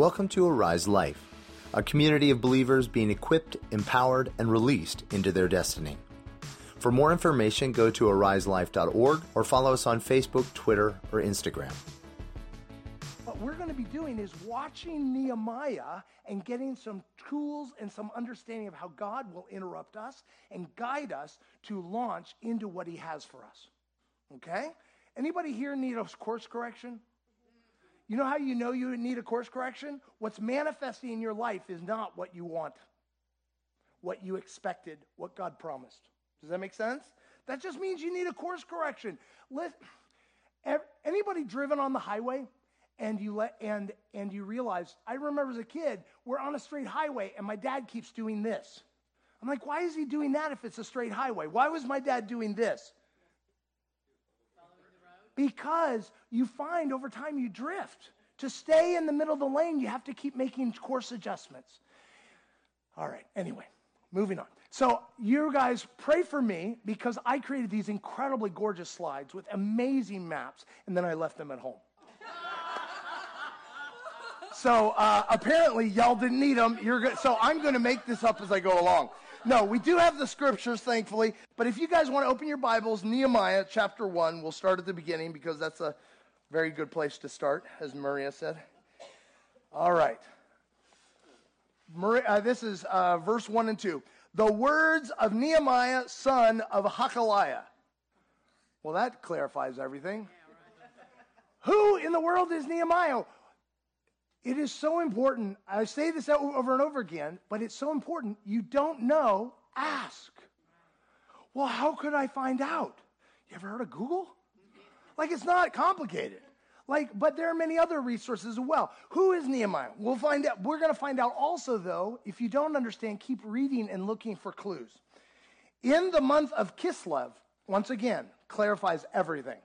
Welcome to Arise Life, a community of believers being equipped, empowered, and released into their destiny. For more information, go to ariselife.org or follow us on Facebook, Twitter, or Instagram. What we're going to be doing is watching Nehemiah and getting some tools and some understanding of how God will interrupt us and guide us to launch into what he has for us. Okay? Anybody here need a course correction? You know how you know you need a course correction? What's manifesting in your life is not what you want, what you expected, what God promised. Does that make sense? That just means you need a course correction. Let, anybody driven on the highway and you let and and you realize I remember as a kid, we're on a straight highway and my dad keeps doing this. I'm like, why is he doing that if it's a straight highway? Why was my dad doing this? Because you find over time you drift. To stay in the middle of the lane, you have to keep making course adjustments. All right, anyway, moving on. So, you guys pray for me because I created these incredibly gorgeous slides with amazing maps, and then I left them at home. so, uh, apparently, y'all didn't need them. You're go- so, I'm going to make this up as I go along. No, we do have the scriptures, thankfully. But if you guys want to open your Bibles, Nehemiah chapter 1, we'll start at the beginning because that's a very good place to start, as Maria said. All right. Maria, uh, this is uh, verse 1 and 2. The words of Nehemiah, son of Hakaliah. Well, that clarifies everything. Who in the world is Nehemiah? It is so important. I say this over and over again, but it's so important. You don't know, ask. Well, how could I find out? You ever heard of Google? Like, it's not complicated. Like, but there are many other resources as well. Who is Nehemiah? We'll find out. We're going to find out also, though, if you don't understand, keep reading and looking for clues. In the month of Kislev, once again, clarifies everything,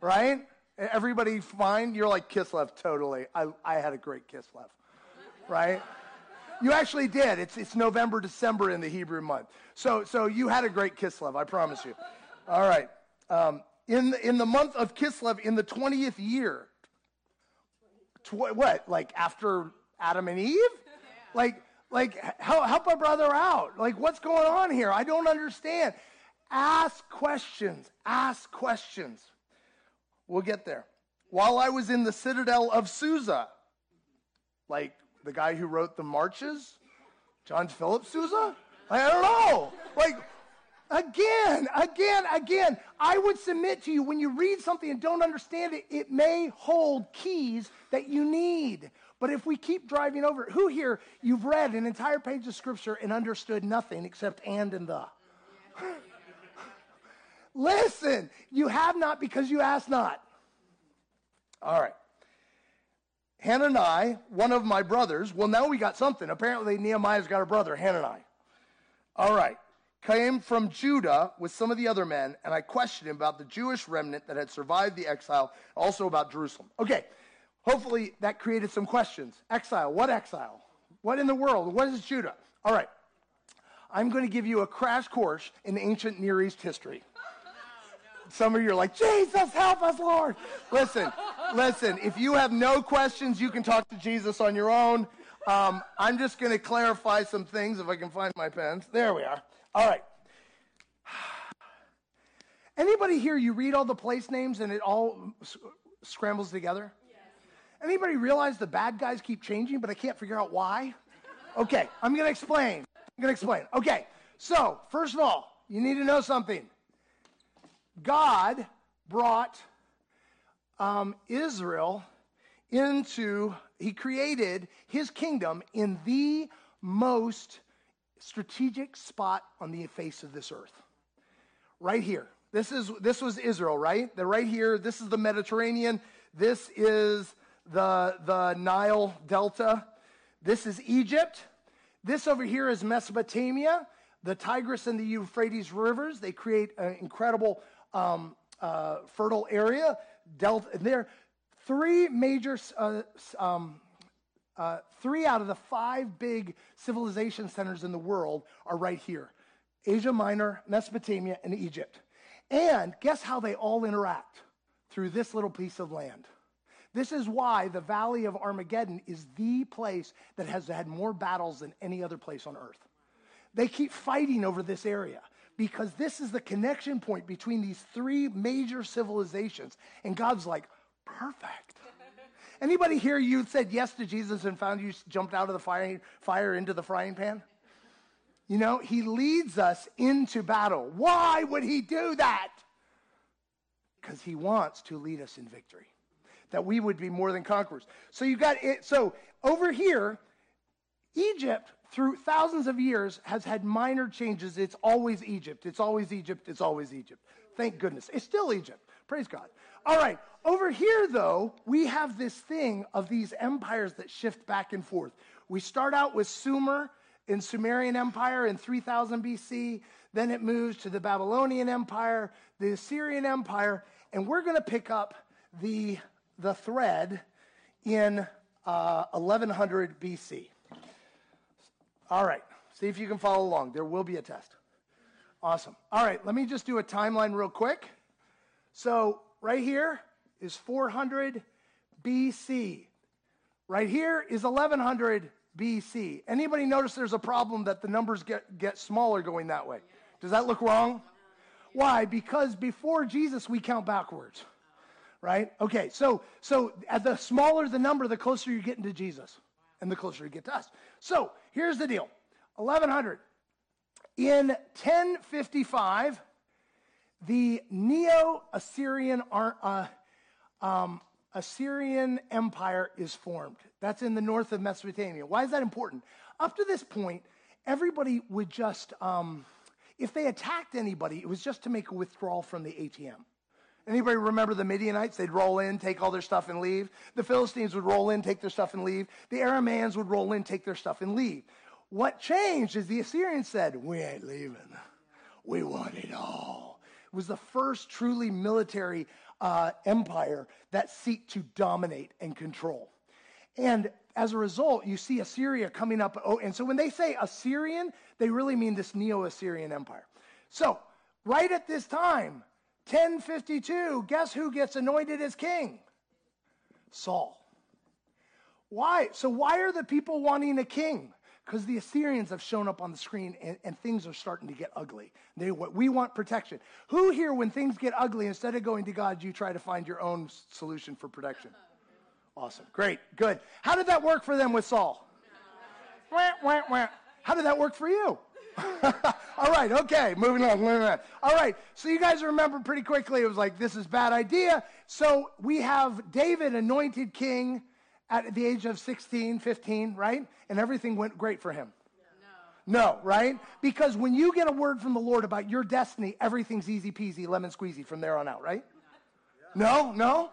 right? Everybody fine? You're like Kislev, totally. I, I had a great Kislev, right? You actually did. It's, it's November, December in the Hebrew month. So, so you had a great Kislev, I promise you. All right. Um, in, the, in the month of Kislev, in the 20th year, tw- what? Like after Adam and Eve? Like, like help, help a brother out. Like, what's going on here? I don't understand. Ask questions. Ask questions. We'll get there. While I was in the citadel of Susa, like the guy who wrote the marches, John Philip Sousa? I don't know. Like, again, again, again, I would submit to you when you read something and don't understand it, it may hold keys that you need. But if we keep driving over who here, you've read an entire page of scripture and understood nothing except and and the? Listen, you have not because you ask not. All right. Hanani, one of my brothers, well, now we got something. Apparently, Nehemiah's got a brother, Hanani. All right. Came from Judah with some of the other men, and I questioned him about the Jewish remnant that had survived the exile, also about Jerusalem. Okay. Hopefully, that created some questions. Exile. What exile? What in the world? What is Judah? All right. I'm going to give you a crash course in ancient Near East history. Some of you are like, Jesus, help us, Lord. Listen, listen, if you have no questions, you can talk to Jesus on your own. Um, I'm just going to clarify some things if I can find my pens. There we are. All right. Anybody here, you read all the place names and it all scrambles together? Yes. Anybody realize the bad guys keep changing, but I can't figure out why? Okay, I'm going to explain. I'm going to explain. Okay, so first of all, you need to know something. God brought um, Israel into, he created his kingdom in the most strategic spot on the face of this earth. Right here. This is this was Israel, right? They're right here. This is the Mediterranean. This is the the Nile Delta. This is Egypt. This over here is Mesopotamia, the Tigris and the Euphrates rivers. They create an incredible um, uh, fertile area. Delta, there, three major, uh, um, uh, three out of the five big civilization centers in the world are right here Asia Minor, Mesopotamia, and Egypt. And guess how they all interact? Through this little piece of land. This is why the Valley of Armageddon is the place that has had more battles than any other place on earth. They keep fighting over this area because this is the connection point between these three major civilizations. And God's like, perfect. Anybody here, you said yes to Jesus and found you jumped out of the fire, fire into the frying pan? You know, he leads us into battle. Why would he do that? Because he wants to lead us in victory, that we would be more than conquerors. So you got it. So over here, Egypt, through thousands of years, has had minor changes. It's always Egypt. It's always Egypt. It's always Egypt. Thank goodness. It's still Egypt. Praise God. All right. Over here, though, we have this thing of these empires that shift back and forth. We start out with Sumer in Sumerian Empire in 3000 BC. Then it moves to the Babylonian Empire, the Assyrian Empire, and we're going to pick up the, the thread in uh, 1100 BC. All right, see if you can follow along. There will be a test. Awesome. All right, let me just do a timeline real quick. So, right here is 400 BC. Right here is 1100 BC. Anybody notice there's a problem that the numbers get, get smaller going that way? Does that look wrong? Why? Because before Jesus, we count backwards. Right? Okay, so so the smaller the number, the closer you're getting to Jesus. And the closer you get to us. So here's the deal 1100. In 1055, the Neo Assyrian uh, um, Assyrian Empire is formed. That's in the north of Mesopotamia. Why is that important? Up to this point, everybody would just, um, if they attacked anybody, it was just to make a withdrawal from the ATM. Anybody remember the Midianites? They'd roll in, take all their stuff, and leave. The Philistines would roll in, take their stuff, and leave. The Arameans would roll in, take their stuff, and leave. What changed is the Assyrians said, We ain't leaving. We want it all. It was the first truly military uh, empire that seek to dominate and control. And as a result, you see Assyria coming up. Oh, and so when they say Assyrian, they really mean this Neo Assyrian empire. So, right at this time, 1052, guess who gets anointed as king? Saul. Why? So, why are the people wanting a king? because the Assyrians have shown up on the screen and, and, things are starting to get ugly. They, we want protection. Who here, when things get ugly, instead of going to God, you try to find your own solution for protection? Awesome. Great. Good. How did that work for them with Saul? How did that work for you? All right, okay, moving on, moving on. All right, so you guys remember pretty quickly, it was like, this is bad idea. So we have David anointed king at the age of 16, 15, right? And everything went great for him. No. no, right? Because when you get a word from the Lord about your destiny, everything's easy peasy, lemon squeezy from there on out, right? No, no?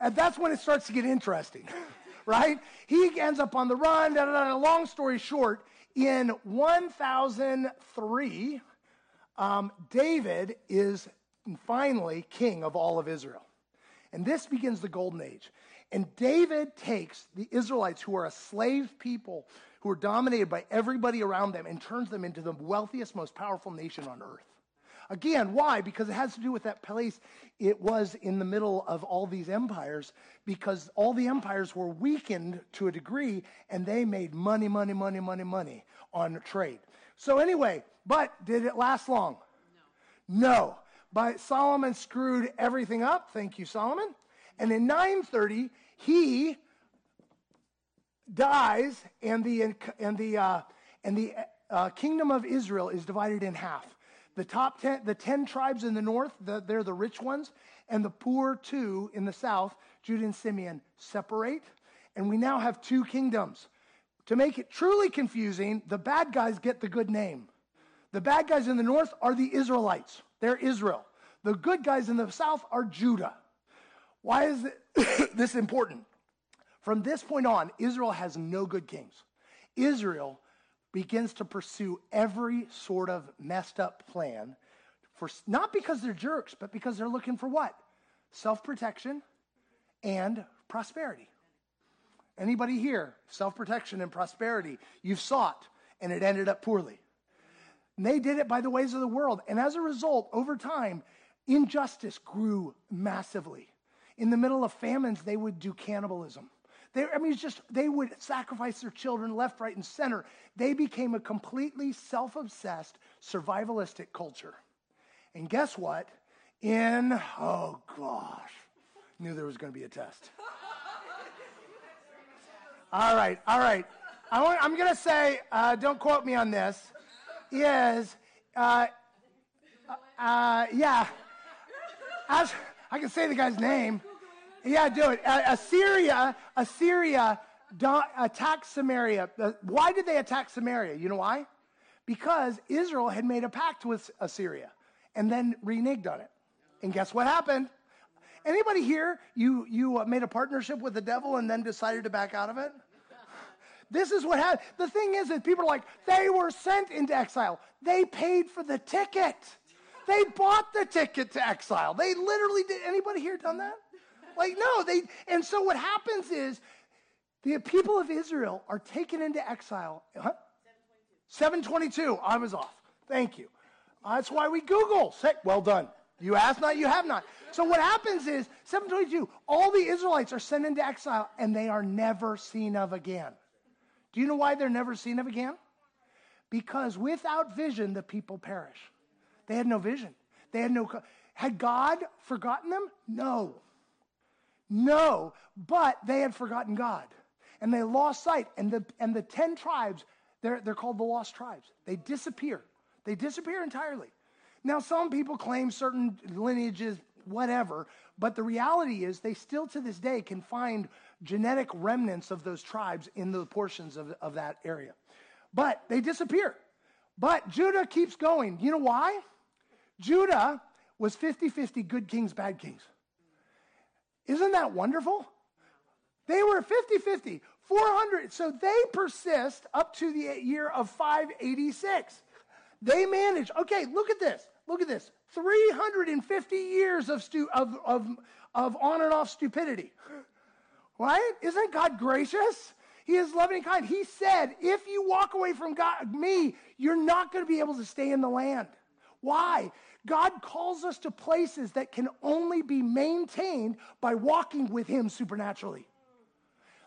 And that's when it starts to get interesting, right? He ends up on the run. Da, da, da. Long story short, in 1003, um, David is finally king of all of Israel. And this begins the golden age. And David takes the Israelites, who are a slave people, who are dominated by everybody around them, and turns them into the wealthiest, most powerful nation on earth. Again, why? Because it has to do with that place it was in the middle of all these empires, because all the empires were weakened to a degree, and they made money, money, money, money, money on trade. So, anyway, but did it last long? No. No. But Solomon screwed everything up. Thank you, Solomon. And in 930, he dies, and the, and the, uh, and the uh, kingdom of Israel is divided in half. The top 10, the 10 tribes in the north, the, they're the rich ones, and the poor two in the south, Judah and Simeon, separate. And we now have two kingdoms. To make it truly confusing, the bad guys get the good name. The bad guys in the north are the Israelites, they're Israel. The good guys in the south are Judah. Why is this important? From this point on, Israel has no good kings. Israel begins to pursue every sort of messed up plan for not because they're jerks, but because they're looking for what? Self-protection and prosperity. Anybody here, self-protection and prosperity, you've sought and it ended up poorly. And they did it by the ways of the world. And as a result, over time, injustice grew massively. In the middle of famines, they would do cannibalism. They, I mean, it's just, they would sacrifice their children left, right, and center. They became a completely self obsessed, survivalistic culture. And guess what? In, oh gosh, knew there was going to be a test. all right, all right. I am going to say, uh, don't quote me on this, is, uh, uh, yeah, As, I can say the guy's name. Yeah, do it. Uh, Assyria, Assyria attacked Samaria. Why did they attack Samaria? You know why? Because Israel had made a pact with Assyria and then reneged on it. And guess what happened? Anybody here, you, you uh, made a partnership with the devil and then decided to back out of it? This is what happened. The thing is that people are like, they were sent into exile. They paid for the ticket. They bought the ticket to exile. They literally did. Anybody here done that? Like, no, they, and so what happens is the people of Israel are taken into exile. Huh? 722. I was off. Thank you. That's why we Google. Say, well done. You ask not, you have not. So what happens is 722, all the Israelites are sent into exile and they are never seen of again. Do you know why they're never seen of again? Because without vision, the people perish. They had no vision. They had no. Had God forgotten them? No. No, but they had forgotten God. And they lost sight. And the, and the 10 tribes, they're, they're called the lost tribes. They disappear. They disappear entirely. Now, some people claim certain lineages, whatever, but the reality is they still to this day can find genetic remnants of those tribes in the portions of, of that area. But they disappear. But Judah keeps going. You know why? Judah was 50 50 good kings, bad kings. Isn't that wonderful? They were 50 50, 400. So they persist up to the year of 586. They manage, okay, look at this. Look at this. 350 years of, stu- of, of, of on and off stupidity. Right? Isn't God gracious? He is loving and kind. He said, if you walk away from God, me, you're not going to be able to stay in the land. Why? God calls us to places that can only be maintained by walking with Him supernaturally.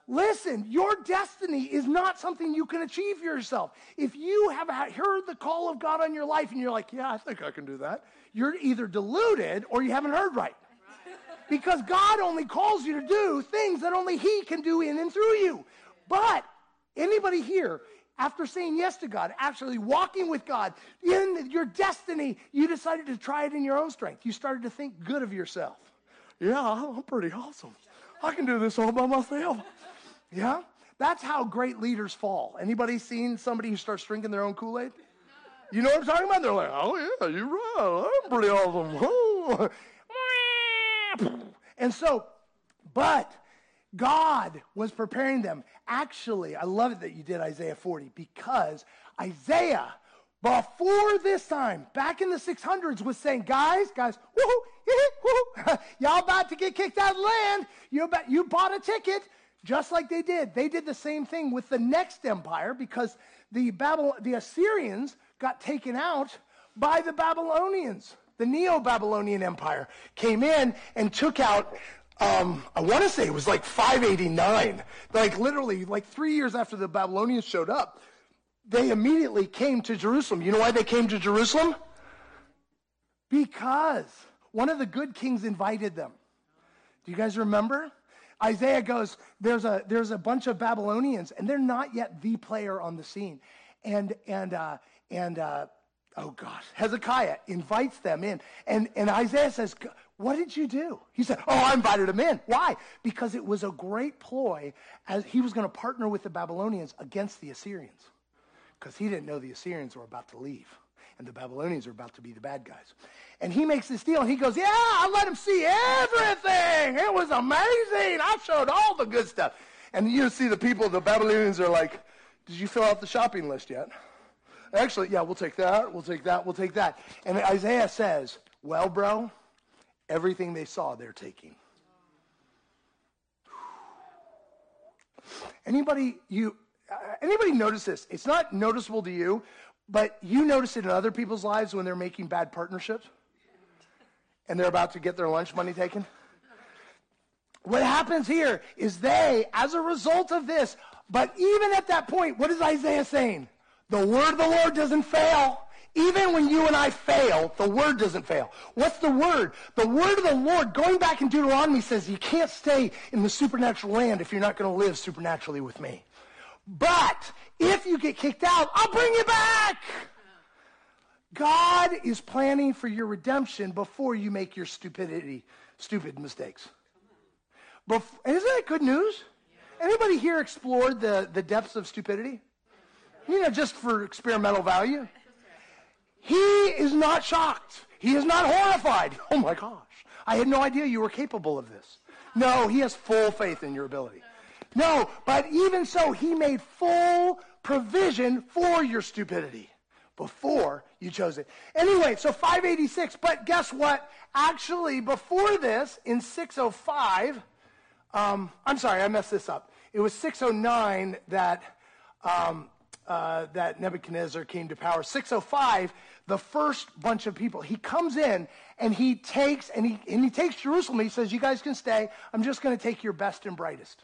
Listen, your destiny is not something you can achieve yourself. If you have heard the call of God on your life and you're like, yeah, I think I can do that, you're either deluded or you haven't heard right. Because God only calls you to do things that only He can do in and through you. But anybody here, after saying yes to God, actually walking with God in your destiny, you decided to try it in your own strength. You started to think good of yourself. Yeah, I'm pretty awesome. I can do this all by myself. Yeah? That's how great leaders fall. Anybody seen somebody who starts drinking their own Kool-Aid? You know what I'm talking about? They're like, oh yeah, you're right. I'm pretty awesome. and so, but God was preparing them. Actually, I love it that you did Isaiah 40 because Isaiah, before this time, back in the 600s, was saying, guys, guys, y'all about to get kicked out of the land. You, about, you bought a ticket, just like they did. They did the same thing with the next empire because the, Babylon, the Assyrians got taken out by the Babylonians. The Neo Babylonian Empire came in and took out um, I want to say it was like 589. Like literally, like three years after the Babylonians showed up, they immediately came to Jerusalem. You know why they came to Jerusalem? Because one of the good kings invited them. Do you guys remember? Isaiah goes, there's a, there's a bunch of Babylonians, and they're not yet the player on the scene. And, and, uh, and uh, oh gosh, Hezekiah invites them in. And, and Isaiah says, what did you do? He said, Oh, I invited him in. Why? Because it was a great ploy as he was going to partner with the Babylonians against the Assyrians. Because he didn't know the Assyrians were about to leave and the Babylonians were about to be the bad guys. And he makes this deal and he goes, Yeah, I let him see everything. It was amazing. I showed all the good stuff. And you see the people, the Babylonians are like, Did you fill out the shopping list yet? Actually, yeah, we'll take that, we'll take that, we'll take that. And Isaiah says, Well, bro, Everything they saw, they're taking. Anybody you uh, anybody notice this? It's not noticeable to you, but you notice it in other people's lives when they're making bad partnerships and they're about to get their lunch money taken. what happens here is they, as a result of this, but even at that point, what is Isaiah saying? The word of the Lord doesn't fail. Even when you and I fail, the word doesn't fail. What's the word? The word of the Lord, going back in Deuteronomy, says you can't stay in the supernatural land if you're not going to live supernaturally with me. But if you get kicked out, I'll bring you back. God is planning for your redemption before you make your stupidity, stupid mistakes. Bef- isn't that good news? Anybody here explored the, the depths of stupidity? You know, just for experimental value. He is not shocked. He is not horrified. Oh my gosh. I had no idea you were capable of this. No, he has full faith in your ability. No, but even so, he made full provision for your stupidity before you chose it. Anyway, so 586, but guess what? Actually, before this, in 605, um, I'm sorry, I messed this up. It was 609 that, um, uh, that Nebuchadnezzar came to power. 605, the first bunch of people, he comes in and he takes, and he, and he takes Jerusalem. He says, you guys can stay. I'm just going to take your best and brightest.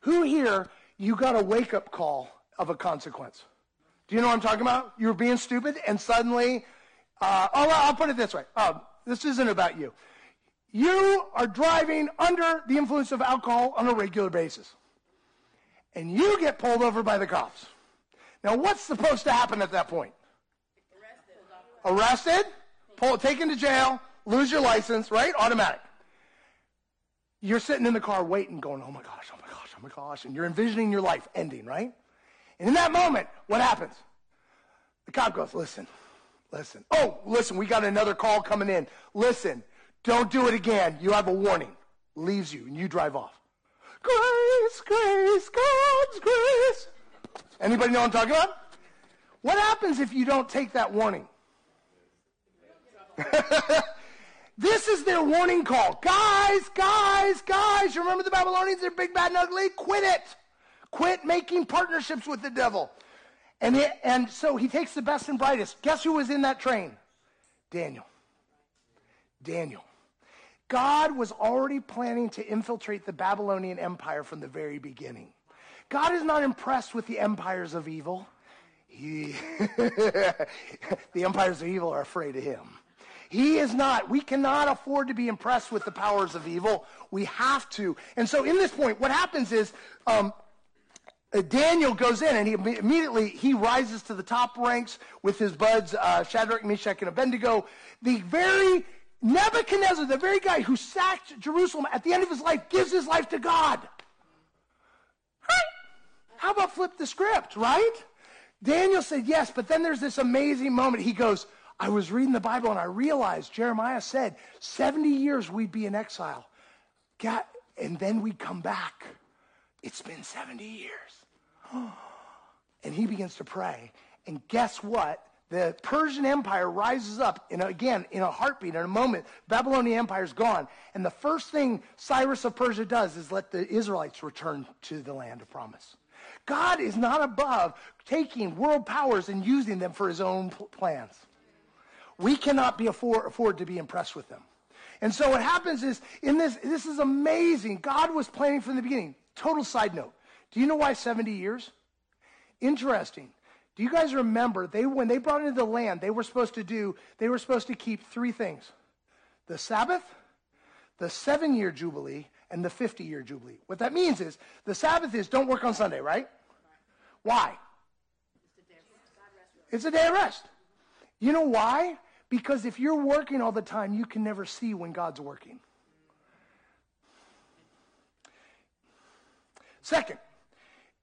Who here, you got a wake-up call of a consequence? Do you know what I'm talking about? You were being stupid, and suddenly, uh, oh, I'll put it this way. Uh, this isn't about you. You are driving under the influence of alcohol on a regular basis. And you get pulled over by the cops. Now, what's supposed to happen at that point? Arrested, taken to jail, lose your license, right? Automatic. You're sitting in the car waiting, going, oh my gosh, oh my gosh, oh my gosh. And you're envisioning your life ending, right? And in that moment, what happens? The cop goes, listen, listen. Oh, listen, we got another call coming in. Listen, don't do it again. You have a warning. Leaves you, and you drive off. Grace, grace, God's grace. Anybody know what I'm talking about? What happens if you don't take that warning? this is their warning call. Guys, guys, guys, you remember the Babylonians? They're big, bad, and ugly. Quit it. Quit making partnerships with the devil. And, it, and so he takes the best and brightest. Guess who was in that train? Daniel. Daniel. God was already planning to infiltrate the Babylonian Empire from the very beginning. God is not impressed with the empires of evil. He, the empires of evil are afraid of him. He is not. We cannot afford to be impressed with the powers of evil. We have to. And so, in this point, what happens is um, uh, Daniel goes in and he immediately he rises to the top ranks with his buds uh, Shadrach, Meshach, and Abednego. The very Nebuchadnezzar, the very guy who sacked Jerusalem at the end of his life, gives his life to God. How about flip the script, right? Daniel said yes, but then there's this amazing moment. He goes, I was reading the Bible and I realized Jeremiah said 70 years we'd be in exile. God, and then we'd come back. It's been 70 years. And he begins to pray. And guess what? The Persian Empire rises up, in a, again, in a heartbeat, in a moment. Babylonian Empire is gone. And the first thing Cyrus of Persia does is let the Israelites return to the land of promise. God is not above taking world powers and using them for his own plans. We cannot be afford, afford to be impressed with them. And so what happens is, in this, this is amazing. God was planning from the beginning. Total side note. Do you know why 70 years? Interesting. Do you guys remember they when they brought into the land, they were supposed to do, they were supposed to keep three things. The Sabbath, the seven year jubilee, and the 50 year jubilee. What that means is the Sabbath is don't work on Sunday, right? Why? It's a day of rest. You know why? Because if you're working all the time, you can never see when God's working. Second,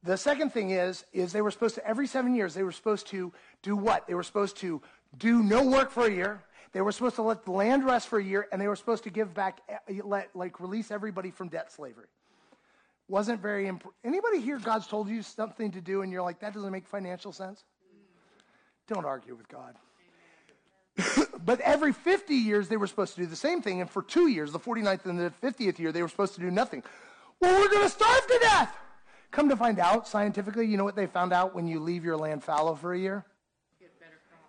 the second thing is, is they were supposed to, every seven years, they were supposed to do what? They were supposed to do no work for a year. They were supposed to let the land rest for a year, and they were supposed to give back, eh, let, like release everybody from debt slavery. Wasn't very, imp- anybody here God's told you something to do and you're like, that doesn't make financial sense? Don't argue with God. but every 50 years, they were supposed to do the same thing. And for two years, the 49th and the 50th year, they were supposed to do nothing. Well, we're going to starve to death. Come to find out, scientifically, you know what they found out when you leave your land fallow for a year?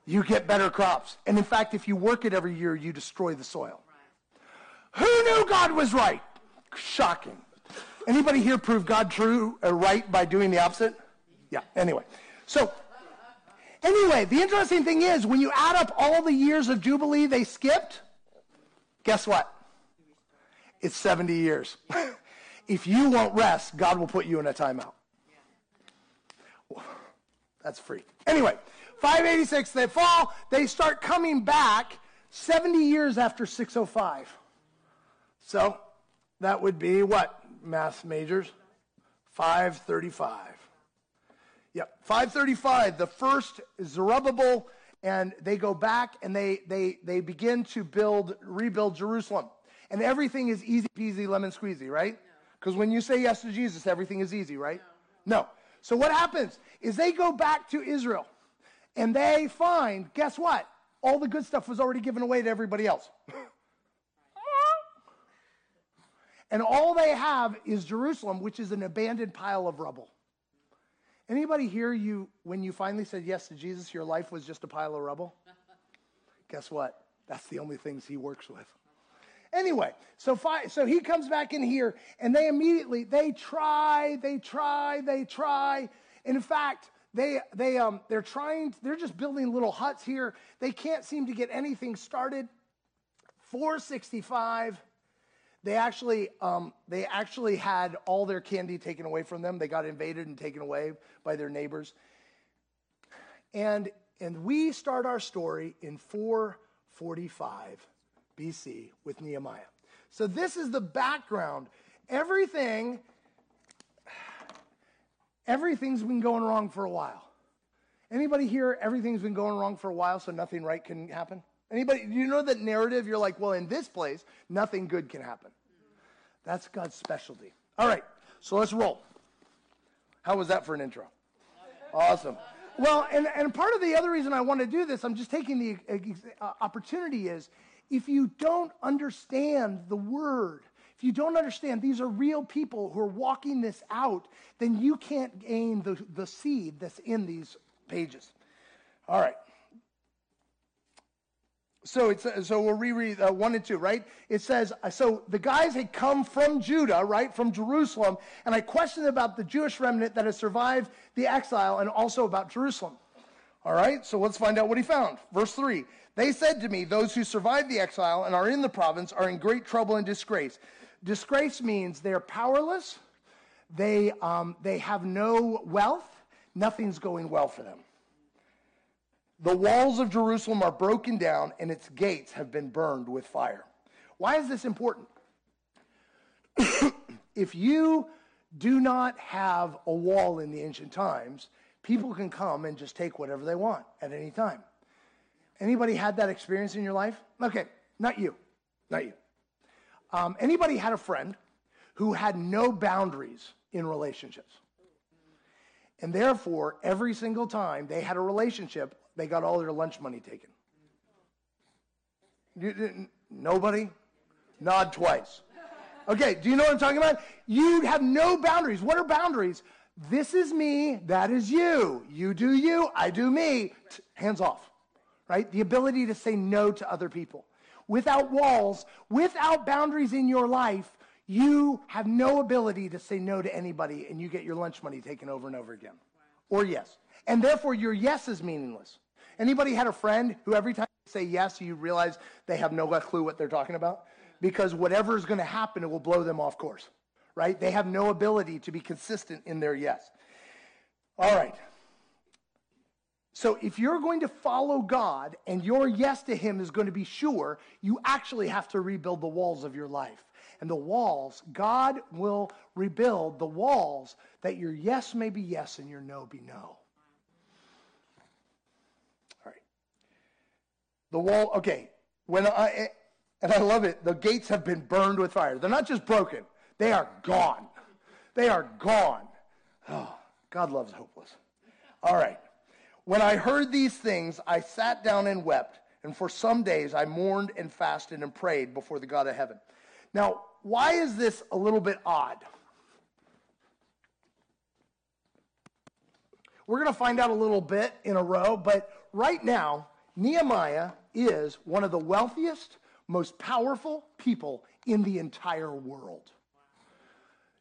You get better crops. And in fact, if you work it every year, you destroy the soil. Right. Who knew God was right? Shocking. Anybody here prove God true or right by doing the opposite? Yeah, anyway. So, anyway, the interesting thing is when you add up all the years of Jubilee they skipped, guess what? It's 70 years. if you won't rest, God will put you in a timeout. That's free. Anyway, 586, they fall. They start coming back 70 years after 605. So that would be what? Math majors? 535. Yep, 535. The first Zerubbabel, and they go back and they, they, they begin to build, rebuild Jerusalem. And everything is easy peasy, lemon squeezy, right? Because no. when you say yes to Jesus, everything is easy, right? No. no. So what happens is they go back to Israel and they find, guess what? All the good stuff was already given away to everybody else. and all they have is Jerusalem, which is an abandoned pile of rubble. Anybody here you when you finally said yes to Jesus, your life was just a pile of rubble? Guess what? That's the only things he works with. Anyway, so fi- so he comes back in here, and they immediately they try, they try, they try. In fact, they they um they're trying. They're just building little huts here. They can't seem to get anything started. 465. They actually um, they actually had all their candy taken away from them. They got invaded and taken away by their neighbors. And and we start our story in 445 BC with Nehemiah. So this is the background. Everything, everything's been going wrong for a while. Anybody here, everything's been going wrong for a while, so nothing right can happen? Anybody, you know that narrative? You're like, well, in this place, nothing good can happen. That's God's specialty. All right, so let's roll. How was that for an intro? Awesome. Well, and, and part of the other reason I want to do this, I'm just taking the uh, opportunity is if you don't understand the word, you don't understand these are real people who are walking this out, then you can't gain the, the seed that's in these pages. All right. So it's so we'll reread uh, one and two, right? It says so the guys had come from Judah, right, from Jerusalem, and I questioned about the Jewish remnant that has survived the exile, and also about Jerusalem. All right, so let's find out what he found. Verse three: They said to me, "Those who survived the exile and are in the province are in great trouble and disgrace." Disgrace means they're powerless, they um, they have no wealth, nothing's going well for them. The walls of Jerusalem are broken down and its gates have been burned with fire. Why is this important? if you do not have a wall in the ancient times, people can come and just take whatever they want at any time. Anybody had that experience in your life? Okay, not you. Not you. Um, anybody had a friend who had no boundaries in relationships? And therefore, every single time they had a relationship, they got all their lunch money taken. Nobody? Nod twice. Okay, do you know what I'm talking about? You have no boundaries. What are boundaries? This is me, that is you. You do you, I do me. Hands off, right? The ability to say no to other people. Without walls, without boundaries in your life, you have no ability to say no to anybody and you get your lunch money taken over and over again. Wow. Or yes. And therefore your yes is meaningless. Anybody had a friend who every time you say yes, you realize they have no clue what they're talking about? Because whatever is going to happen, it will blow them off course, right? They have no ability to be consistent in their yes. All right. So if you're going to follow God and your yes to Him is going to be sure, you actually have to rebuild the walls of your life. And the walls, God will rebuild the walls that your yes may be yes and your no be no. All right. The wall, okay, when I, and I love it, the gates have been burned with fire. They're not just broken, they are gone. They are gone. Oh, God loves hopeless. All right. When I heard these things, I sat down and wept, and for some days I mourned and fasted and prayed before the God of heaven. Now, why is this a little bit odd? We're going to find out a little bit in a row, but right now, Nehemiah is one of the wealthiest, most powerful people in the entire world.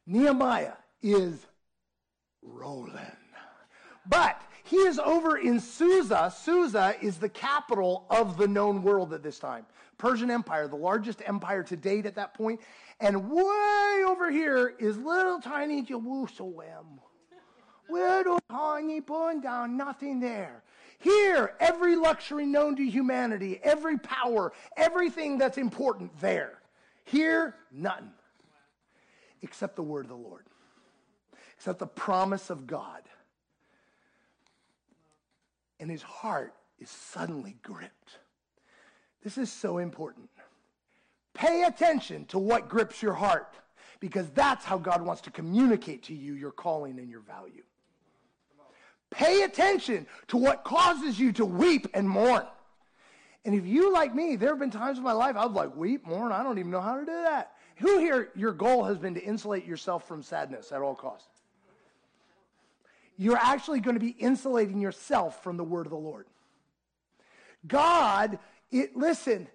Nehemiah is rolling. But he is over in Susa. Susa is the capital of the known world at this time. Persian Empire, the largest empire to date at that point. And way over here is little tiny Jerusalem. Little tiny burned down, nothing there. Here, every luxury known to humanity, every power, everything that's important there. Here, nothing. Except the word of the Lord, except the promise of God. And his heart is suddenly gripped. This is so important. Pay attention to what grips your heart because that's how God wants to communicate to you your calling and your value. Pay attention to what causes you to weep and mourn. And if you, like me, there have been times in my life I've like, weep, mourn, I don't even know how to do that. Who here, your goal has been to insulate yourself from sadness at all costs? You're actually going to be insulating yourself from the word of the Lord. God, it, listen,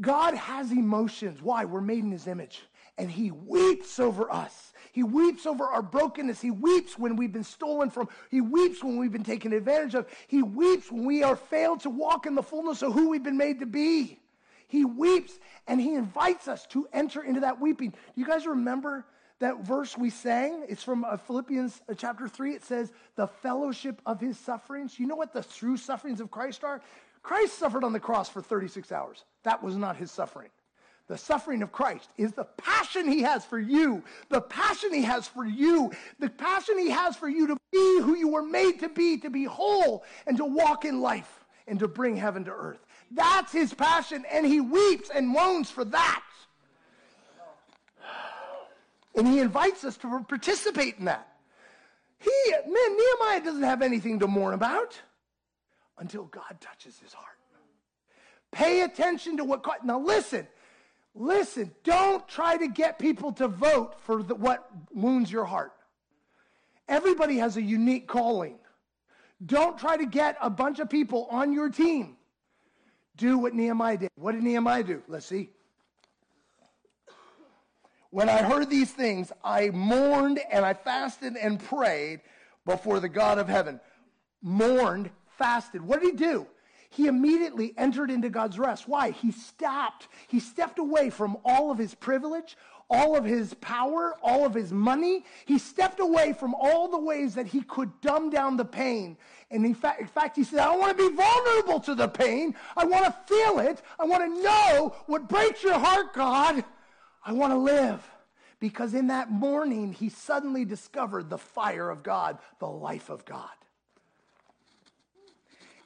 God has emotions. Why? We're made in his image. And he weeps over us. He weeps over our brokenness. He weeps when we've been stolen from. He weeps when we've been taken advantage of. He weeps when we are failed to walk in the fullness of who we've been made to be. He weeps and he invites us to enter into that weeping. Do you guys remember that verse we sang? It's from uh, Philippians uh, chapter 3. It says, the fellowship of his sufferings. You know what the true sufferings of Christ are? Christ suffered on the cross for 36 hours. That was not his suffering the suffering of Christ is the passion he has for you, the passion he has for you, the passion he has for you to be who you were made to be, to be whole and to walk in life and to bring heaven to earth. That's his passion, and he weeps and moans for that. And he invites us to participate in that. He, man, Nehemiah doesn't have anything to mourn about until God touches his heart. Pay attention to what. Now listen, Listen, don't try to get people to vote for the, what wounds your heart. Everybody has a unique calling. Don't try to get a bunch of people on your team. Do what Nehemiah did. What did Nehemiah do? Let's see. When I heard these things, I mourned and I fasted and prayed before the God of heaven. Mourned, fasted. What did he do? he immediately entered into God's rest. Why? He stopped. He stepped away from all of his privilege, all of his power, all of his money. He stepped away from all the ways that he could dumb down the pain. And in fact, in fact he said, I want to be vulnerable to the pain. I want to feel it. I want to know what breaks your heart, God. I want to live. Because in that morning, he suddenly discovered the fire of God, the life of God.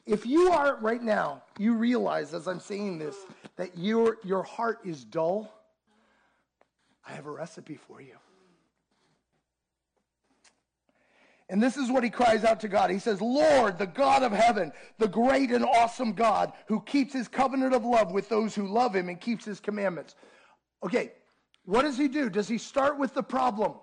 If you are right now, you realize as I'm saying this that your, your heart is dull, I have a recipe for you. And this is what he cries out to God. He says, Lord, the God of heaven, the great and awesome God who keeps his covenant of love with those who love him and keeps his commandments. Okay, what does he do? Does he start with the problem?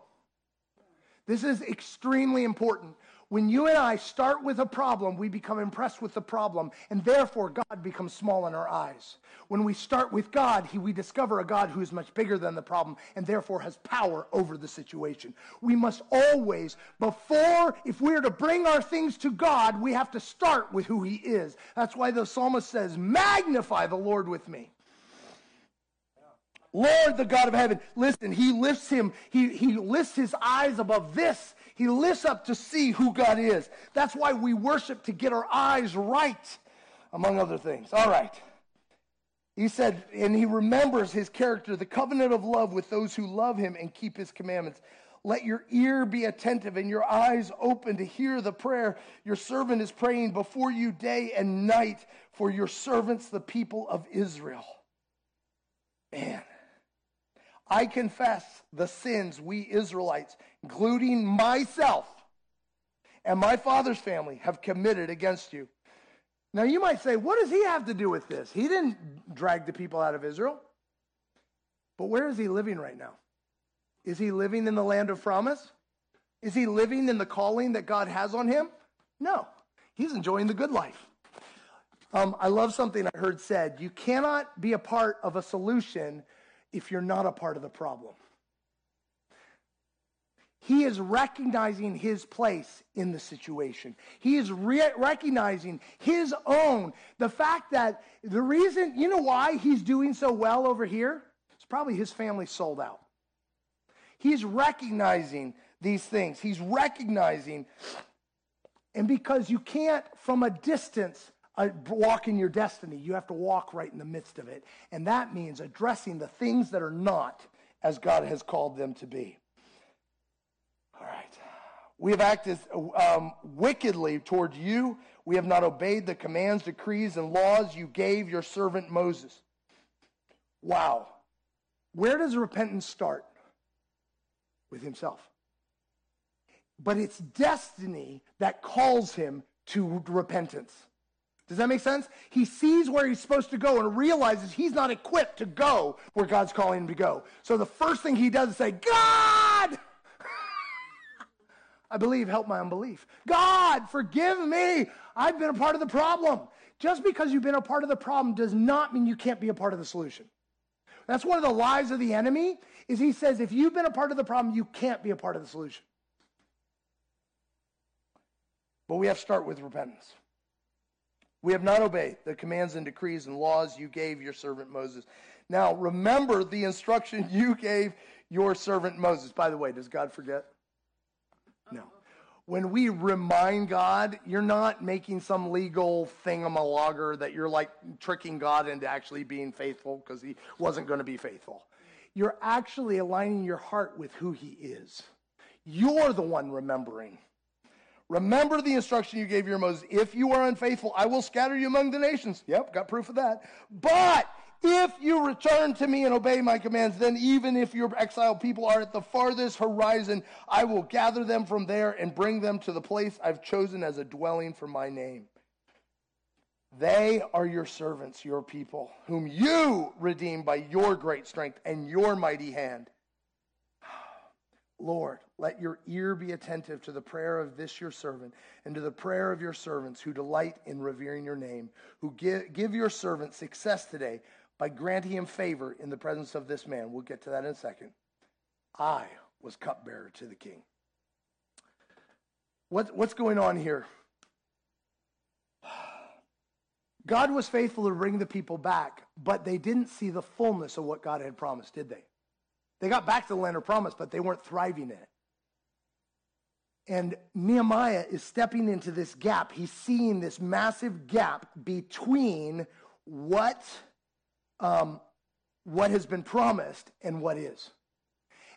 This is extremely important. When you and I start with a problem, we become impressed with the problem, and therefore God becomes small in our eyes. When we start with God, he, we discover a God who is much bigger than the problem and therefore has power over the situation. We must always, before, if we're to bring our things to God, we have to start with who he is. That's why the psalmist says, Magnify the Lord with me. Lord, the God of heaven. Listen, he lifts him, he, he lifts his eyes above this he lifts up to see who God is. That's why we worship to get our eyes right, among other things. All right. He said, and he remembers his character, the covenant of love with those who love him and keep his commandments. Let your ear be attentive and your eyes open to hear the prayer your servant is praying before you day and night for your servants, the people of Israel. Man, I confess the sins we Israelites including myself and my father's family, have committed against you. Now, you might say, what does he have to do with this? He didn't drag the people out of Israel. But where is he living right now? Is he living in the land of promise? Is he living in the calling that God has on him? No, he's enjoying the good life. Um, I love something I heard said. You cannot be a part of a solution if you're not a part of the problem. he is recognizing his place in the situation. He is re- recognizing his own. The fact that the reason, you know why he's doing so well over here? It's probably his family sold out. He's recognizing these things. He's recognizing, and because you can't, from a distance, uh, walk in your destiny, you have to walk right in the midst of it. And that means addressing the things that are not as God has called them to be. All right. We have acted um, wickedly toward you. We have not obeyed the commands, decrees, and laws you gave your servant Moses. Wow. Where does repentance start? With himself. But it's destiny that calls him to repentance. Does that make sense? He sees where he's supposed to go and realizes he's not equipped to go where God's calling him to go. So the first thing he does is say, God! I believe, help my unbelief. God, forgive me. I've been a part of the problem. Just because you've been a part of the problem does not mean you can't be a part of the solution. That's one of the lies of the enemy is he says if you've been a part of the problem, you can't be a part of the solution. But we have to start with repentance. We have not obeyed the commands and decrees and laws you gave your servant Moses. Now, remember the instruction you gave your servant Moses. By the way, does God forget? Uh-huh. No. When we remind God, you're not making some legal thingamalogger that you're like tricking God into actually being faithful because he wasn't going to be faithful. You're actually aligning your heart with who he is. You're the one remembering. Remember the instruction you gave your Moses. If you are unfaithful, I will scatter you among the nations. Yep, got proof of that. But if you return to me and obey my commands, then even if your exiled people are at the farthest horizon, I will gather them from there and bring them to the place I've chosen as a dwelling for my name. They are your servants, your people, whom you redeem by your great strength and your mighty hand. Lord, let your ear be attentive to the prayer of this your servant and to the prayer of your servants who delight in revering your name, who give, give your servant success today by granting him favor in the presence of this man. We'll get to that in a second. I was cupbearer to the king. What, what's going on here? God was faithful to bring the people back, but they didn't see the fullness of what God had promised, did they? They got back to the land of promise, but they weren't thriving in it. And Nehemiah is stepping into this gap. He's seeing this massive gap between what, um, what has been promised and what is.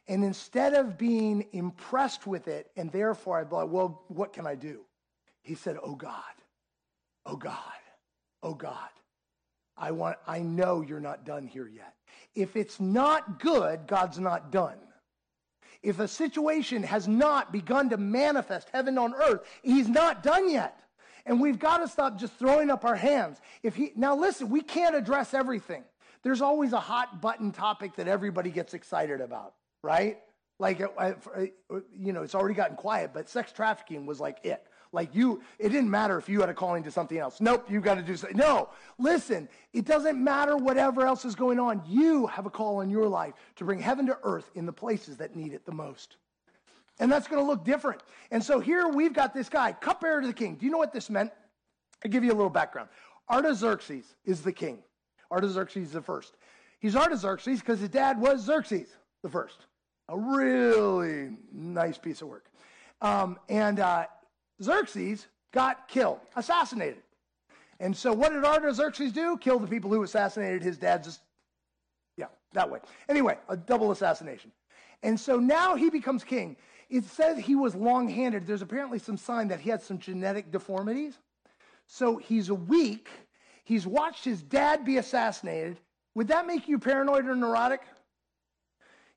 And instead of being impressed with it and therefore I thought, well, what can I do? He said, Oh God, oh God, oh God. I want I know you're not done here yet. If it's not good, God's not done. If a situation has not begun to manifest heaven on earth, he's not done yet. And we've got to stop just throwing up our hands. If he Now listen, we can't address everything. There's always a hot button topic that everybody gets excited about, right? Like, uh, uh, you know, it's already gotten quiet, but sex trafficking was like it. Like you, it didn't matter if you had a calling to something else. Nope, you got to do something. No, listen, it doesn't matter whatever else is going on. You have a call in your life to bring heaven to earth in the places that need it the most. And that's going to look different. And so here we've got this guy, cupbearer to the king. Do you know what this meant? I'll give you a little background. Artaxerxes is the king. Artaxerxes the first. He's Artaxerxes because his dad was Xerxes the first. A really nice piece of work. Um, and uh, Xerxes got killed, assassinated. And so what did Artaxerxes do? Kill the people who assassinated his dad. Just, yeah, that way. Anyway, a double assassination. And so now he becomes king. It says he was long handed. There's apparently some sign that he had some genetic deformities. So he's a weak. He's watched his dad be assassinated. Would that make you paranoid or neurotic?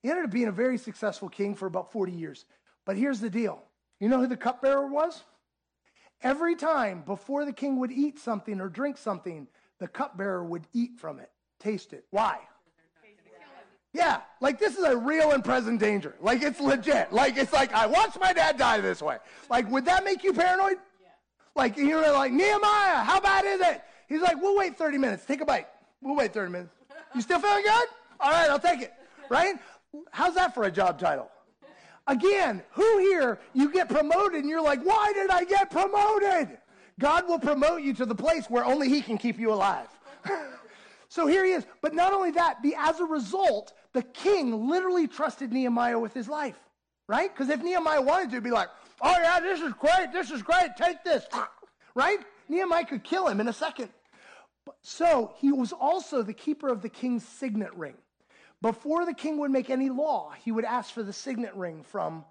He ended up being a very successful king for about 40 years. But here's the deal you know who the cupbearer was? Every time before the king would eat something or drink something, the cupbearer would eat from it, taste it. Why? Yeah, like this is a real and present danger. Like it's legit. Like it's like I watched my dad die this way. Like would that make you paranoid? Yeah. Like you're like Nehemiah, how bad is it? He's like, we'll wait 30 minutes. Take a bite. We'll wait 30 minutes. You still feeling good? All right, I'll take it. Right? How's that for a job title? Again, who here, you get promoted and you're like, why did I get promoted? God will promote you to the place where only He can keep you alive. so here he is. But not only that, the, as a result, the king literally trusted Nehemiah with his life, right? Because if Nehemiah wanted to, be like, oh yeah, this is great, this is great, take this, right? Nehemiah could kill him in a second. So he was also the keeper of the king's signet ring. Before the king would make any law, he would ask for the signet ring from,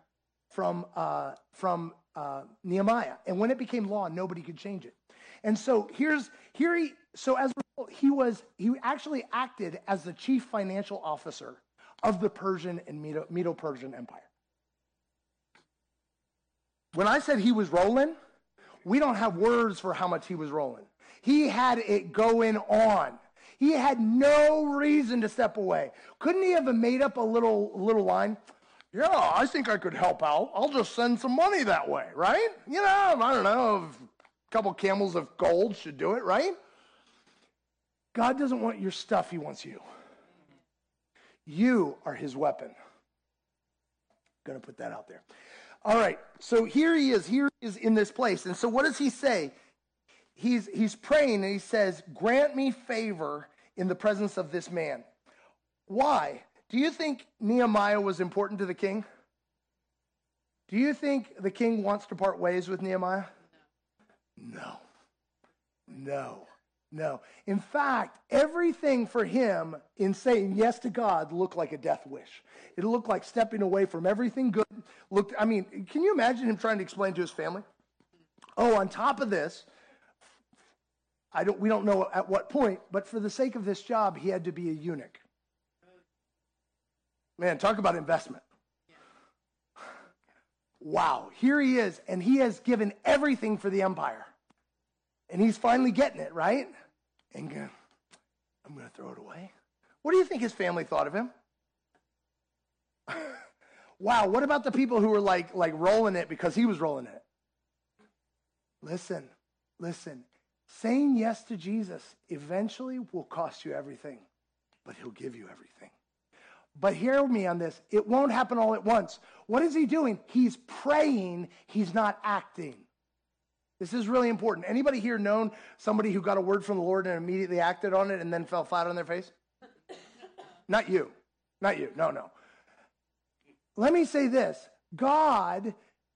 from, uh, from uh, Nehemiah. And when it became law, nobody could change it. And so here's here he so as a result, he was he actually acted as the chief financial officer of the Persian and Medo-Persian Empire. When I said he was rolling, we don't have words for how much he was rolling. He had it going on. He had no reason to step away. Couldn't he have made up a little little line? Yeah, I think I could help out. I'll just send some money that way, right? You know, I don't know, a couple camels of gold should do it, right? God doesn't want your stuff, He wants you. You are His weapon. To put that out there. All right, so here he is. Here he is in this place. And so what does he say? He's, he's praying and he says, Grant me favor in the presence of this man. Why? Do you think Nehemiah was important to the king? Do you think the king wants to part ways with Nehemiah? No. No. No. In fact, everything for him in saying yes to God looked like a death wish. It looked like stepping away from everything good. Looked, I mean, can you imagine him trying to explain to his family? Oh, on top of this, I don't, we don't know at what point, but for the sake of this job, he had to be a eunuch. Man, talk about investment. Wow, here he is, and he has given everything for the empire. And he's finally getting it, right? And go, I'm going to throw it away. What do you think his family thought of him? wow, what about the people who were like, like rolling it because he was rolling it? Listen, listen. Saying yes to Jesus eventually will cost you everything, but he'll give you everything. But hear me on this. It won't happen all at once. What is he doing? He's praying, he's not acting. This is really important. Anybody here known somebody who got a word from the Lord and immediately acted on it and then fell flat on their face? not you. Not you. No, no. Let me say this. God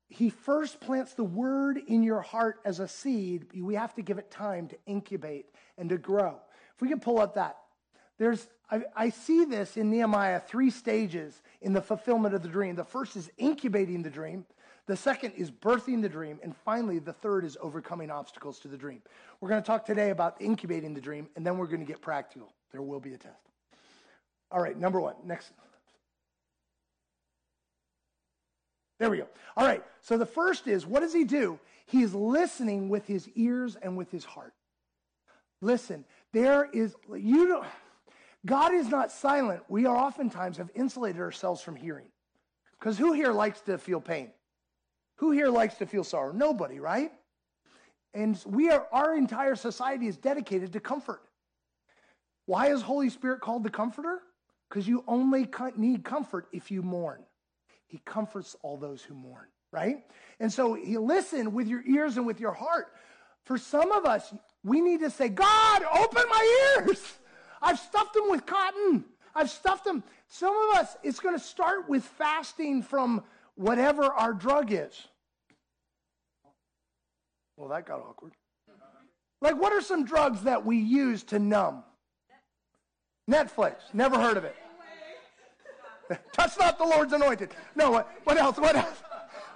he first plants the word in your heart as a seed. We have to give it time to incubate and to grow. If we can pull up that. There's, I, I, see this in Nehemiah, three stages in the fulfillment of the dream. The first is incubating the dream. The second is birthing the dream. And finally, the third is overcoming obstacles to the dream. We're going to talk today about incubating the dream, and then we're going to get practical. There will be a test. All right, number one. Next. There we go. All right. So the first is what does he do? He's listening with his ears and with his heart. Listen, there is, you don't, God is not silent. We are oftentimes have insulated ourselves from hearing. Because who here likes to feel pain? Who here likes to feel sorrow? Nobody, right? And we are, our entire society is dedicated to comfort. Why is Holy Spirit called the comforter? Because you only need comfort if you mourn. He comforts all those who mourn, right? And so he listen with your ears and with your heart. For some of us, we need to say, God, open my ears. I've stuffed them with cotton. I've stuffed them. Some of us, it's going to start with fasting from whatever our drug is. Well, that got awkward. Like, what are some drugs that we use to numb? Netflix. Never heard of it. Touch not the Lord's anointed. No, what, what else? What else?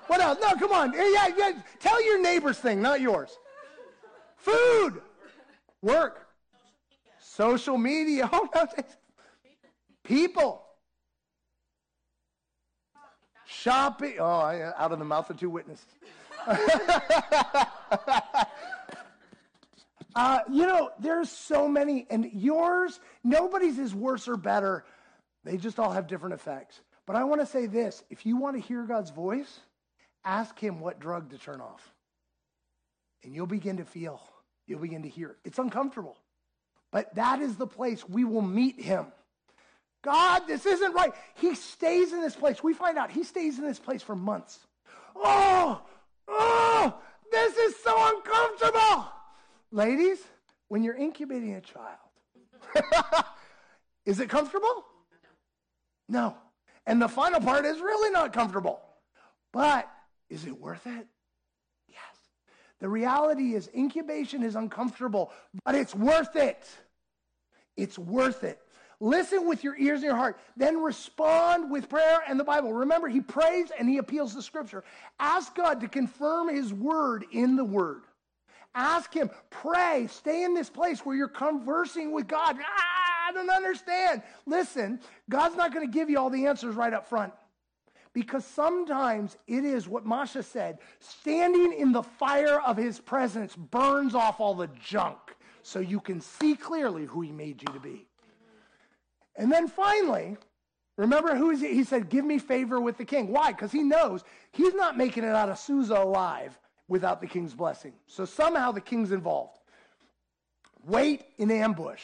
What else? No, come on. Yeah, yeah. Tell your neighbor's thing, not yours. Food, work, social media. Oh, no. People. Shopping. Oh, out of the mouth of two witnesses. uh, you know, there's so many, and yours, nobody's is worse or better they just all have different effects. But I want to say this if you want to hear God's voice, ask Him what drug to turn off. And you'll begin to feel, you'll begin to hear. It's uncomfortable. But that is the place we will meet Him. God, this isn't right. He stays in this place. We find out he stays in this place for months. Oh, oh, this is so uncomfortable. Ladies, when you're incubating a child, is it comfortable? No. And the final part is really not comfortable. But is it worth it? Yes. The reality is incubation is uncomfortable, but it's worth it. It's worth it. Listen with your ears and your heart. Then respond with prayer and the Bible. Remember, he prays and he appeals to Scripture. Ask God to confirm his word in the word. Ask him, pray, stay in this place where you're conversing with God. Ah, I don't understand. Listen, God's not going to give you all the answers right up front. Because sometimes it is what Masha said standing in the fire of his presence burns off all the junk so you can see clearly who he made you to be. And then finally, remember who is he? He said, Give me favor with the king. Why? Because he knows he's not making it out of Susa alive without the king's blessing. So somehow the king's involved. Wait in ambush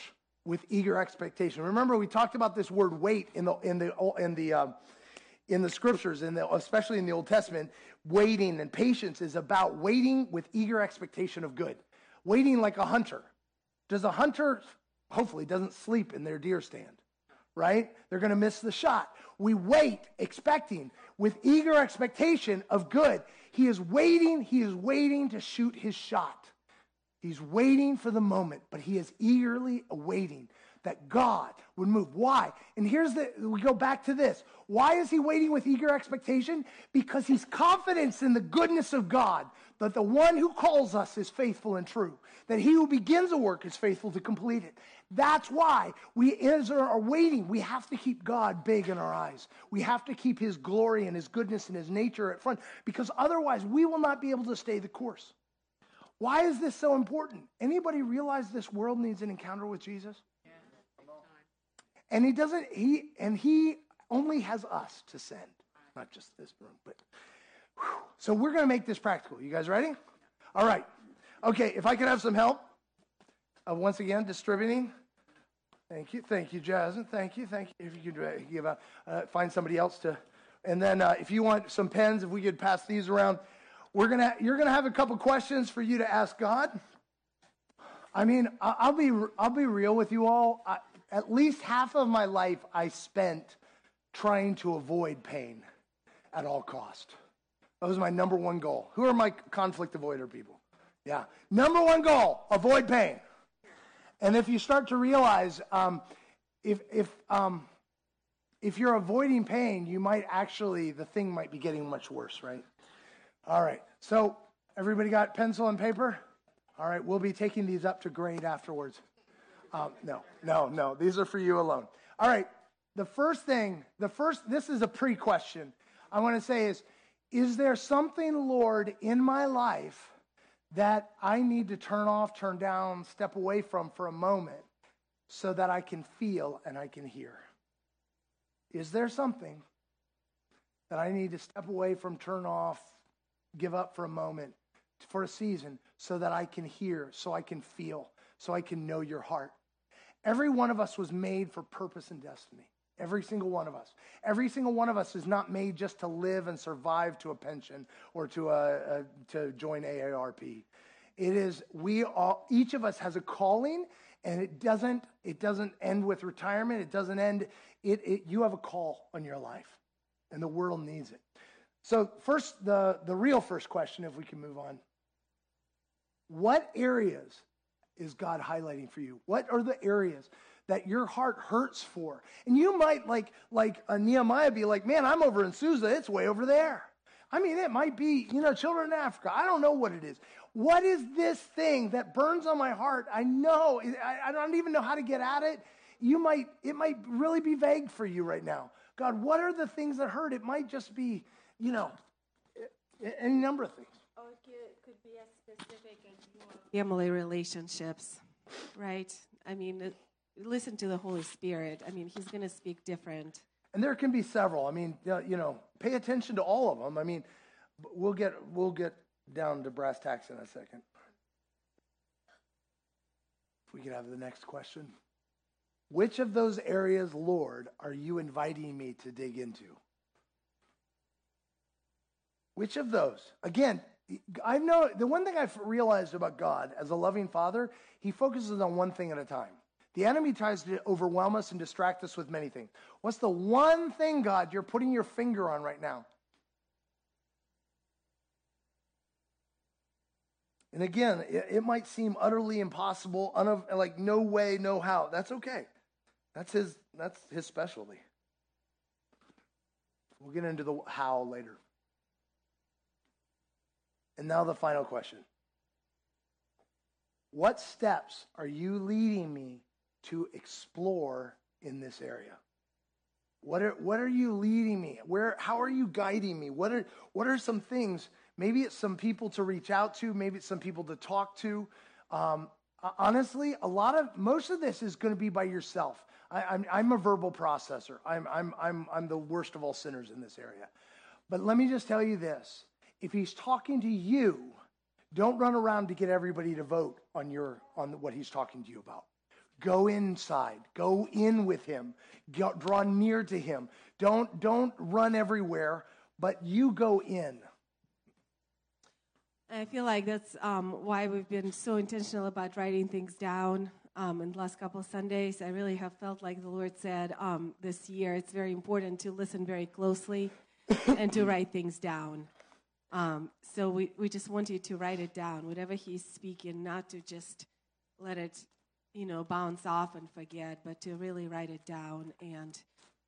with eager expectation. Remember, we talked about this word wait in the, in the, in the, uh, in the scriptures, in the, especially in the Old Testament. Waiting and patience is about waiting with eager expectation of good. Waiting like a hunter. Does a hunter, hopefully, doesn't sleep in their deer stand? right? They're going to miss the shot. We wait, expecting, with eager expectation of good. He is waiting, he is waiting to shoot his shot. He's waiting for the moment, but he is eagerly awaiting that God would move. Why? And here's the, we go back to this. Why is he waiting with eager expectation? Because he's confident in the goodness of God, that the one who calls us is faithful and true, that he who begins a work is faithful to complete it. That's why we as are waiting. We have to keep God big in our eyes. We have to keep his glory and his goodness and his nature at front because otherwise we will not be able to stay the course. Why is this so important? Anybody realize this world needs an encounter with Jesus? And he doesn't he and he only has us to send, not just this room, but whew. so we're going to make this practical. You guys ready? All right. Okay, if I could have some help uh, once again distributing. Thank you, thank you, Jasmine. Thank you, thank you. If you could uh, give a, uh, find somebody else to, and then uh, if you want some pens, if we could pass these around, we're gonna you're gonna have a couple questions for you to ask God. I mean, I'll be I'll be real with you all. I, at least half of my life I spent trying to avoid pain at all cost. That was my number one goal. Who are my conflict avoider people? Yeah, number one goal: avoid pain. And if you start to realize, um, if, if, um, if you're avoiding pain, you might actually, the thing might be getting much worse, right? All right. So, everybody got pencil and paper? All right. We'll be taking these up to grade afterwards. Um, no, no, no. These are for you alone. All right. The first thing, the first, this is a pre question I want to say is, is there something, Lord, in my life that I need to turn off, turn down, step away from for a moment so that I can feel and I can hear? Is there something that I need to step away from, turn off, give up for a moment, for a season, so that I can hear, so I can feel, so I can know your heart? Every one of us was made for purpose and destiny. Every single one of us. Every single one of us is not made just to live and survive to a pension or to, a, a, to join AARP. It is, we all, each of us has a calling and it doesn't, it doesn't end with retirement. It doesn't end, it, it, you have a call on your life and the world needs it. So first, the, the real first question, if we can move on. What areas is God highlighting for you? What are the areas that your heart hurts for. And you might, like, like a Nehemiah, be like, man, I'm over in Susa. It's way over there. I mean, it might be, you know, children in Africa. I don't know what it is. What is this thing that burns on my heart? I know, I, I don't even know how to get at it. You might, it might really be vague for you right now. God, what are the things that hurt? It might just be, you know, any number of things. Or oh, it could, could be as specific as family relationships, right? I mean, uh, listen to the Holy Spirit. I mean, He's going to speak different. And there can be several. I mean, uh, you know, pay attention to all of them. I mean, we'll get we'll get down to brass tacks in a second. If we could have the next question. Which of those areas, Lord, are you inviting me to dig into? Which of those? Again, I know the one thing I've realized about God as a loving father, he focuses on one thing at a time. The enemy tries to overwhelm us and distract us with many things. What's the one thing, God, you're putting your finger on right now? And again, it, it might seem utterly impossible, like no way, no how. That's okay. That's his, that's his specialty. We'll get into the how later. And now the final question What steps are you leading me to explore in this area? What are, what are you leading me? Where, how are you guiding me? What are, what are some things? Maybe it's some people to reach out to, maybe it's some people to talk to. Um, honestly, a lot of, most of this is going to be by yourself. I, I'm, I'm a verbal processor. I'm, I'm, I'm, I'm the worst of all sinners in this area. But let me just tell you this if he's talking to you, don't run around to get everybody to vote on your on what he's talking to you about. Go inside. Go in with him. Draw near to him. Don't don't run everywhere, but you go in. I feel like that's um, why we've been so intentional about writing things down um, in the last couple of Sundays. I really have felt like the Lord said um, this year it's very important to listen very closely and to write things down. Um, so we, we just want you to write it down, whatever he's speaking, not to just let it, you know, bounce off and forget, but to really write it down and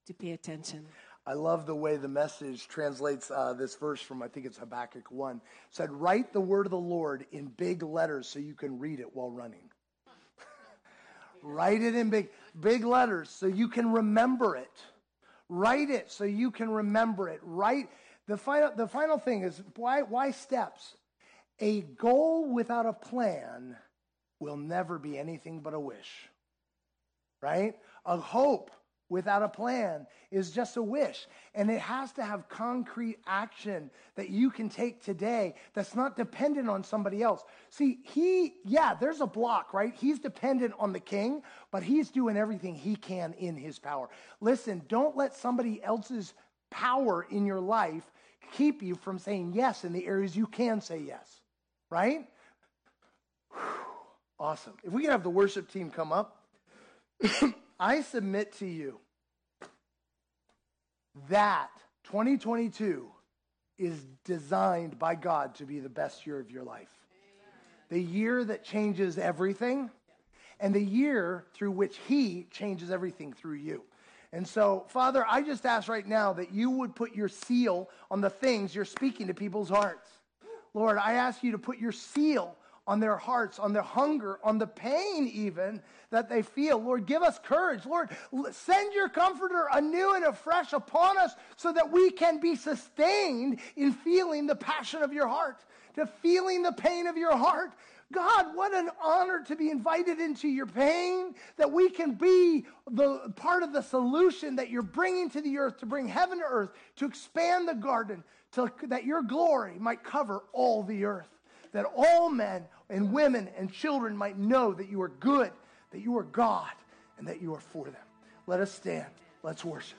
to pay attention. I love the way the message translates uh, this verse from, I think it's Habakkuk 1. It said, Write the word of the Lord in big letters so you can read it while running. Write it in big, big letters so you can remember it. Write it so you can remember it. Write the final, the final thing is why, why steps? A goal without a plan will never be anything but a wish, right? A hope without a plan is just a wish. And it has to have concrete action that you can take today that's not dependent on somebody else. See, he, yeah, there's a block, right? He's dependent on the king, but he's doing everything he can in his power. Listen, don't let somebody else's power in your life keep you from saying yes in the areas you can say yes, right? Whew, awesome. If we could have the worship team come up, I submit to you that 2022 is designed by God to be the best year of your life. The year that changes everything, and the year through which He changes everything through you. And so, Father, I just ask right now that you would put your seal on the things you're speaking to people's hearts. Lord, I ask you to put your seal on their hearts, on their hunger, on the pain even that they feel. Lord, give us courage. Lord, send your comforter anew and afresh upon us so that we can be sustained in feeling the passion of your heart, to feeling the pain of your heart, God, what an honor to be invited into your pain, that we can be the part of the solution that you're bringing to the earth to bring heaven to earth, to expand the garden, to, that your glory might cover all the earth, that all men and women and children might know that you are good, that you are God, and that you are for them. Let us stand. Let's worship.